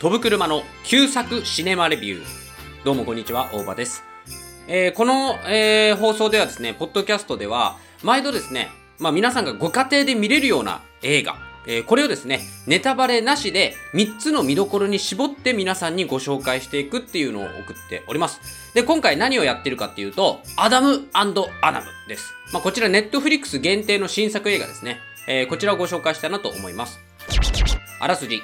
飛ぶ車の旧作シネマレビュー。どうもこんにちは、大場です。えーこの、えー放送ではですね、ポッドキャストでは、毎度ですね、まあ皆さんがご家庭で見れるような映画、えーこれをですね、ネタバレなしで3つの見どころに絞って皆さんにご紹介していくっていうのを送っております。で、今回何をやってるかっていうと、アダムアダムです。まあこちらネットフリックス限定の新作映画ですね。えーこちらをご紹介したいなと思います。あらすじ。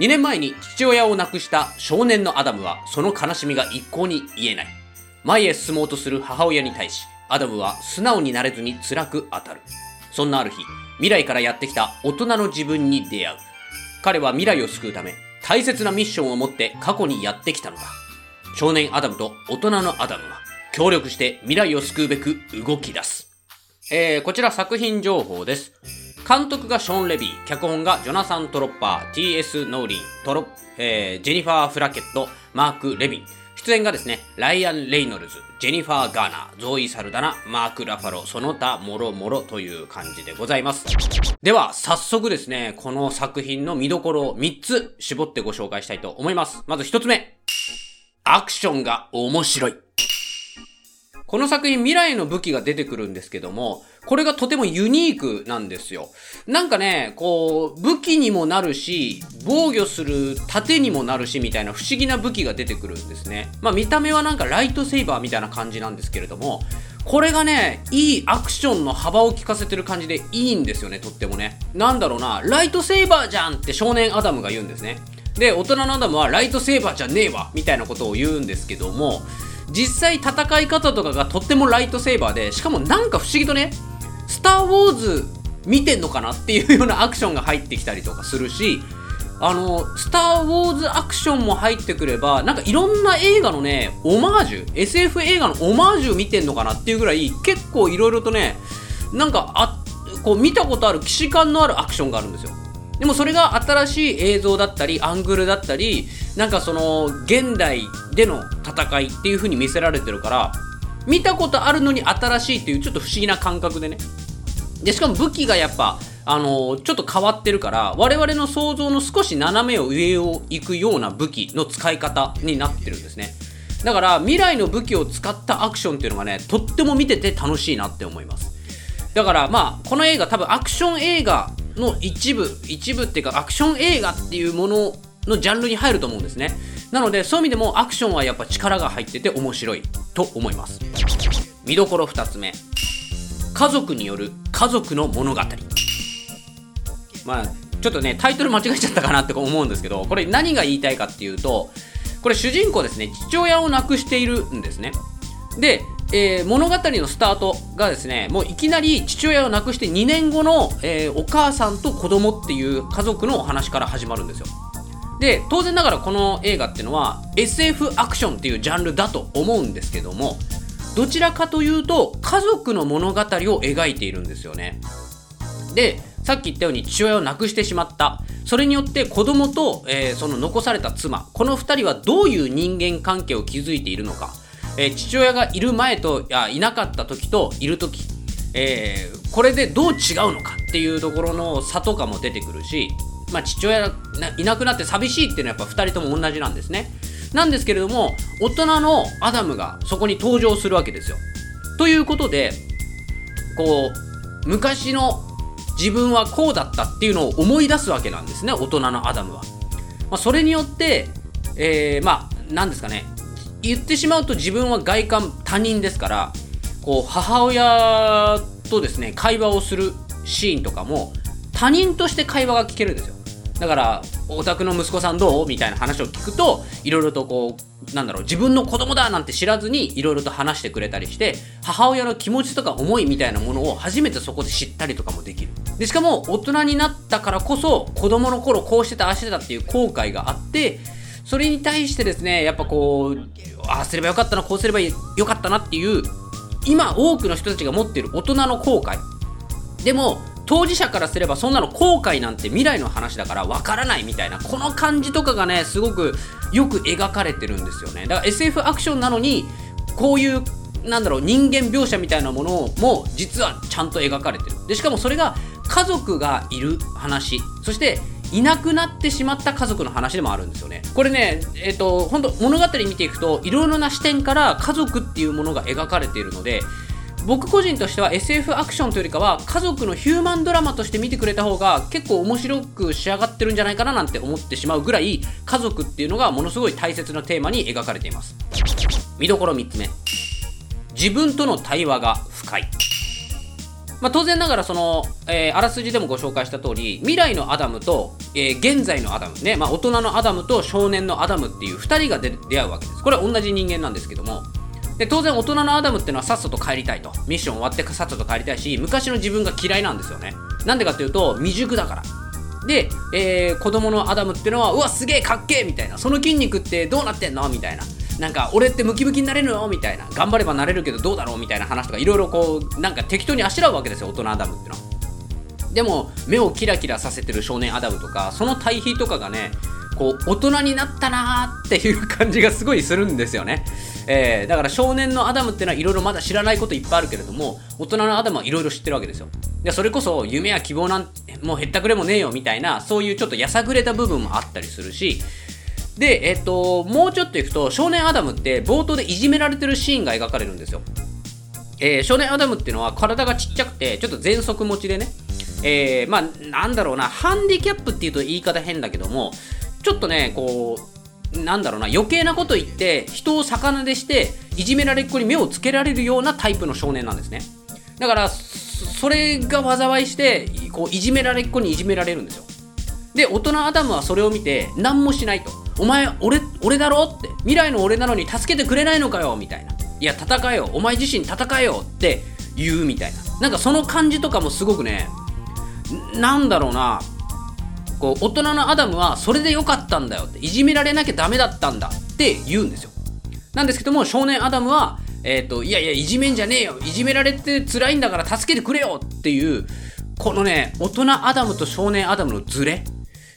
2年前に父親を亡くした少年のアダムはその悲しみが一向に癒えない。前へ進もうとする母親に対し、アダムは素直になれずに辛く当たる。そんなある日、未来からやってきた大人の自分に出会う。彼は未来を救うため、大切なミッションを持って過去にやってきたのだ。少年アダムと大人のアダムは、協力して未来を救うべく動き出す。えー、こちら作品情報です。監督がショーン・レビー、脚本がジョナサン・トロッパー、T.S. ノーリン、トロえージェニファー・フラケット、マーク・レビン。出演がですね、ライアン・レイノルズ、ジェニファー・ガーナー、ゾーイ・サルダナ、マーク・ラファロ、その他、もろもろという感じでございます。では、早速ですね、この作品の見どころを3つ絞ってご紹介したいと思います。まず1つ目。アクションが面白い。この作品未来の武器が出てくるんですけども、これがとてもユニークなんですよ。なんかね、こう、武器にもなるし、防御する盾にもなるし、みたいな不思議な武器が出てくるんですね。まあ見た目はなんかライトセイバーみたいな感じなんですけれども、これがね、いいアクションの幅を利かせてる感じでいいんですよね、とってもね。なんだろうな、ライトセイバーじゃんって少年アダムが言うんですね。で、大人のアダムはライトセーバーじゃねえわみたいなことを言うんですけども、実際戦い方とかがとってもライトセーバーで、しかもなんか不思議とね、スター・ウォーズ見てんのかなっていうようなアクションが入ってきたりとかするし、あの、スター・ウォーズアクションも入ってくれば、なんかいろんな映画のね、オマージュ、SF 映画のオマージュ見てんのかなっていうぐらい、結構いろいろとね、なんかあ、こう見たことある既視感のあるアクションがあるんですよ。でもそれが新しい映像だったり、アングルだったり、なんかその、現代での戦いっていう風に見せられてるから、見たことあるのに新しいっていうちょっと不思議な感覚でね。で、しかも武器がやっぱ、あのちょっと変わってるから、我々の想像の少し斜めを上を行くような武器の使い方になってるんですね。だから、未来の武器を使ったアクションっていうのがね、とっても見てて楽しいなって思います。だからまあこの映画多分アクション映画の一部一部っていうかアクション映画っていうもののジャンルに入ると思うんですねなのでそういう意味でもアクションはやっぱ力が入ってて面白いと思います。見どころ2つ目。家族による家族の物語。まあちょっとねタイトル間違えちゃったかなって思うんですけどこれ何が言いたいかっていうとこれ主人公ですね父親を亡くしているんですね。で、えー物語のスタートがですねもういきなり父親を亡くして2年後の、えーお母さんと子供っていう家族のお話から始まるんですよ。で当然ながらこの映画っていうのは SF アクションっていうジャンルだと思うんですけどもどちらかというと家族の物語を描いているんですよね。でさっき言ったように父親を亡くしてしまった。それによって子供と、えーその残された妻この2人はどういう人間関係を築いているのか、えー父親がいる前といいなかった時といる時、えーこれでどう違うのかっていうところの差とかも出てくるし、まあ、父親がいなくなって寂しいっていうのはやっぱ2人とも同じなんですね。なんですけれども大人のアダムがそこに登場するわけですよ。ということでこう昔の自分はこうだったっていうのを思い出すわけなんですね大人のアダムは、まあ、それによって、えーまあ何ですかね。言ってしまうと自分は外観他人ですからこう母親とですね会話をするシーンとかも他人として会話が聞けるんですよ。だからお宅の息子さんどうみたいな話を聞くといろいろとこうなんだろう自分の子供だなんて知らずにいろいろと話してくれたりして母親の気持ちとか思いみたいなものを初めてそこで知ったりとかもできる。でしかも大人になったからこそ子供の頃こうしてたああしてたっていう後悔があってそれに対してですねやっぱこうああすればよかったなこうすればよかったなっていう今多くの人たちが持っている大人の後悔。でも当事者からすればそんなの後悔なんて未来の話だからわからないみたいなこの感じとかがねすごくよく描かれてるんですよね。だから SF アクションなのにこういうなんだろう人間描写みたいなものも実はちゃんと描かれてる。でしかもそれが家族がいる話そしていなくなってしまった家族の話でもあるんですよね。これねえっ、ー、と本当物語見ていくといろいろな視点から家族っていうものが描かれているので僕個人としては SF アクションというよりかは家族のヒューマンドラマとして見てくれた方が結構面白く仕上がってるんじゃないかななんて思ってしまうぐらい家族っていうのがものすごい大切なテーマに描かれています。見どころ3つ目。自分との対話が深い。まあ、当然ながらその、えー、あらすじでもご紹介した通り未来のアダムと、えー、現在のアダムね、まあ、大人のアダムと少年のアダムっていう2人が出会うわけです。これは同じ人間なんですけども。で当然大人のアダムっていうのはさっさと帰りたいと。ミッション終わってさっさと帰りたいし昔の自分が嫌いなんですよね。なんでかっていうと未熟だから。で、えー、子供のアダムっていうのはうわすげえかっけえみたいな。その筋肉ってどうなってんの？みたいな。なんか俺ってムキムキになれるの？みたいな。頑張ればなれるけどどうだろう？みたいな話とかいろいろこうなんか適当にあしらうわけですよ大人アダムっていうの。はでも目をキラキラさせてる少年アダムとかその対比とかがねこう大人になったなーっていう感じがすごいするんですよね。えー、だから少年のアダムってのはいろいろまだ知らないこといっぱいあるけれども大人のアダムはいろいろ知ってるわけですよ。でそれこそ夢や希望なんてもうへったくれもねえよみたいなそういうちょっとやさぐれた部分もあったりするしで、えっと、もうちょっといくと少年アダムって冒頭でいじめられてるシーンが描かれるんですよ。えー、少年アダムっていうのは体がちっちゃくてちょっと喘息持ちでねえー、まあなんだろうなハンディキャップっていうと言い方変だけどもちょっとねこうなんだろうな余計なこと言って人を魚でしていじめられっ子に目をつけられるようなタイプの少年なんですね。だからそれが災いしてこういじめられっ子にいじめられるんですよ。で大人アダムはそれを見て何もしないと。お前俺俺だろって。未来の俺なのに助けてくれないのかよみたいな。いや戦えよ。お前自身戦えよ。って言うみたいな。なんかその感じとかもすごくねなんだろうな。こう大人のアダムはそれでよかったんだよっていじめられなきゃダメだったんだって言うんですよ。なんですけども少年アダムはえっ、ー、といやいやいじめんじゃねえよ。いじめられて辛いんだから助けてくれよっていうこのね大人アダムと少年アダムのズレ。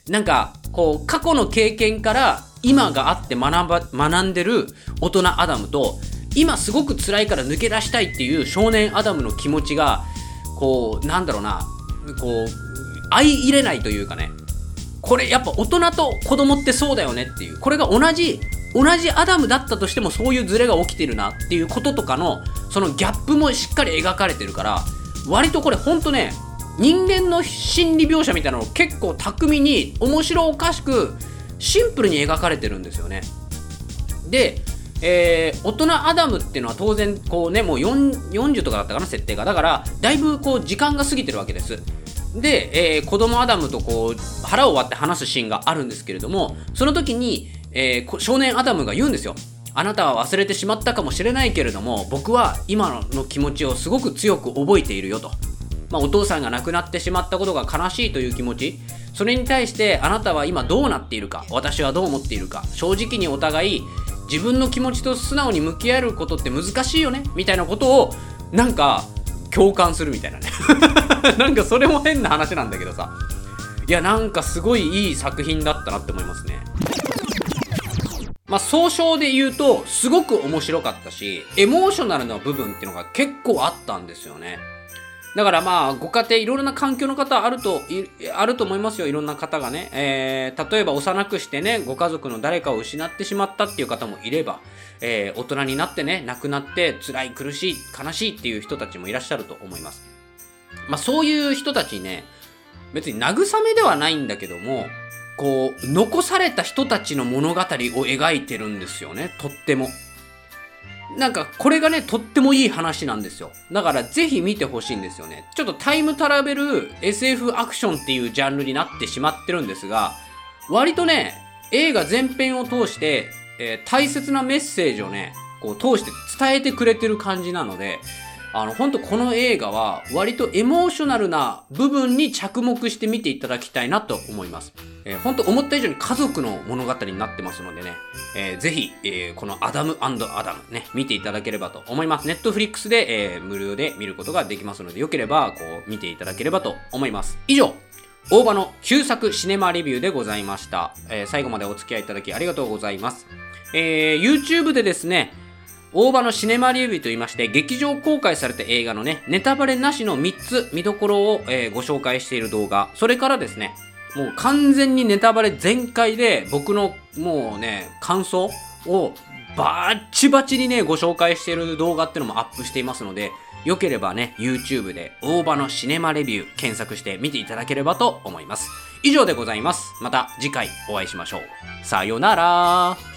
なんかこう過去の経験から今があって学ば学んでる大人アダムと今すごく辛いから抜け出したいっていう少年アダムの気持ちがこうなんだろうなこう相入れないというかね。これやっぱ大人と子供ってそうだよねっていう。これが同じ同じアダムだったとしてもそういうズレが起きてるなっていうこととかのそのギャップもしっかり描かれてるから割とこれほんとね人間の心理描写みたいなのを結構巧みに面白おかしくシンプルに描かれてるんですよね。でえー、大人アダムっていうのは当然こうねもう40とかだったかな設定が。だからだいぶこう時間が過ぎてるわけです。で、えー、子供アダムとこう腹を割って話すシーンがあるんですけれどもその時に、えー、少年アダムが言うんですよ。あなたは忘れてしまったかもしれないけれども僕は今の気持ちをすごく強く覚えているよと、まあ、お父さんが亡くなってしまったことが悲しいという気持ち。それに対してあなたは今どうなっているか私はどう思っているか。正直にお互い自分の気持ちと素直に向き合えることって難しいよねみたいなことをなんか共感するみたいなね。なんかそれも変な話なんだけどさ。いやなんかすごいいい作品だったなって思いますね。まあ総称で言うとすごく面白かったしエモーショナルな部分っていうのが結構あったんですよね。だからまあ、ご家庭、いろいろな環境の方あると、あると思いますよ。いろんな方がね。えー、例えば幼くしてね、ご家族の誰かを失ってしまったっていう方もいれば、えー、大人になってね、亡くなって辛い、苦しい、悲しいっていう人たちもいらっしゃると思います。まあそういう人たちね、別に慰めではないんだけども、こう、残された人たちの物語を描いてるんですよね、とっても。なんかこれがね、とってもいい話なんですよ。だからぜひ見てほしいんですよね。ちょっとタイムトラベル SF アクションっていうジャンルになってしまってるんですが、割とね、映画全編を通して、えー、大切なメッセージをね、こう通して伝えてくれてる感じなので、あの、本当この映画は割とエモーショナルな部分に着目して見ていただきたいなと思います。えー、本当思った以上に家族の物語になってますのでね、えー、ぜひ、えー、このアダムアダムね、見ていただければと思います。ネットフリックスで、えー、無料で見ることができますので、よければ、こう、見ていただければと思います。以上、大場の旧作シネマレビューでございました。えー、最後までお付き合いいただきありがとうございます。えー、YouTube でですね、大場のシネマリビューと言いまして、劇場公開された映画のね、ネタバレなしの3つ見どころを、えー、ご紹介している動画、それからですね、もう完全にネタバレ全開で僕のもうね、感想をバッチバチにね、ご紹介してる動画っていうのもアップしていますので、よければね、YouTube で大場のシネマレビュー検索して見ていただければと思います。以上でございます。また次回お会いしましょう。さようなら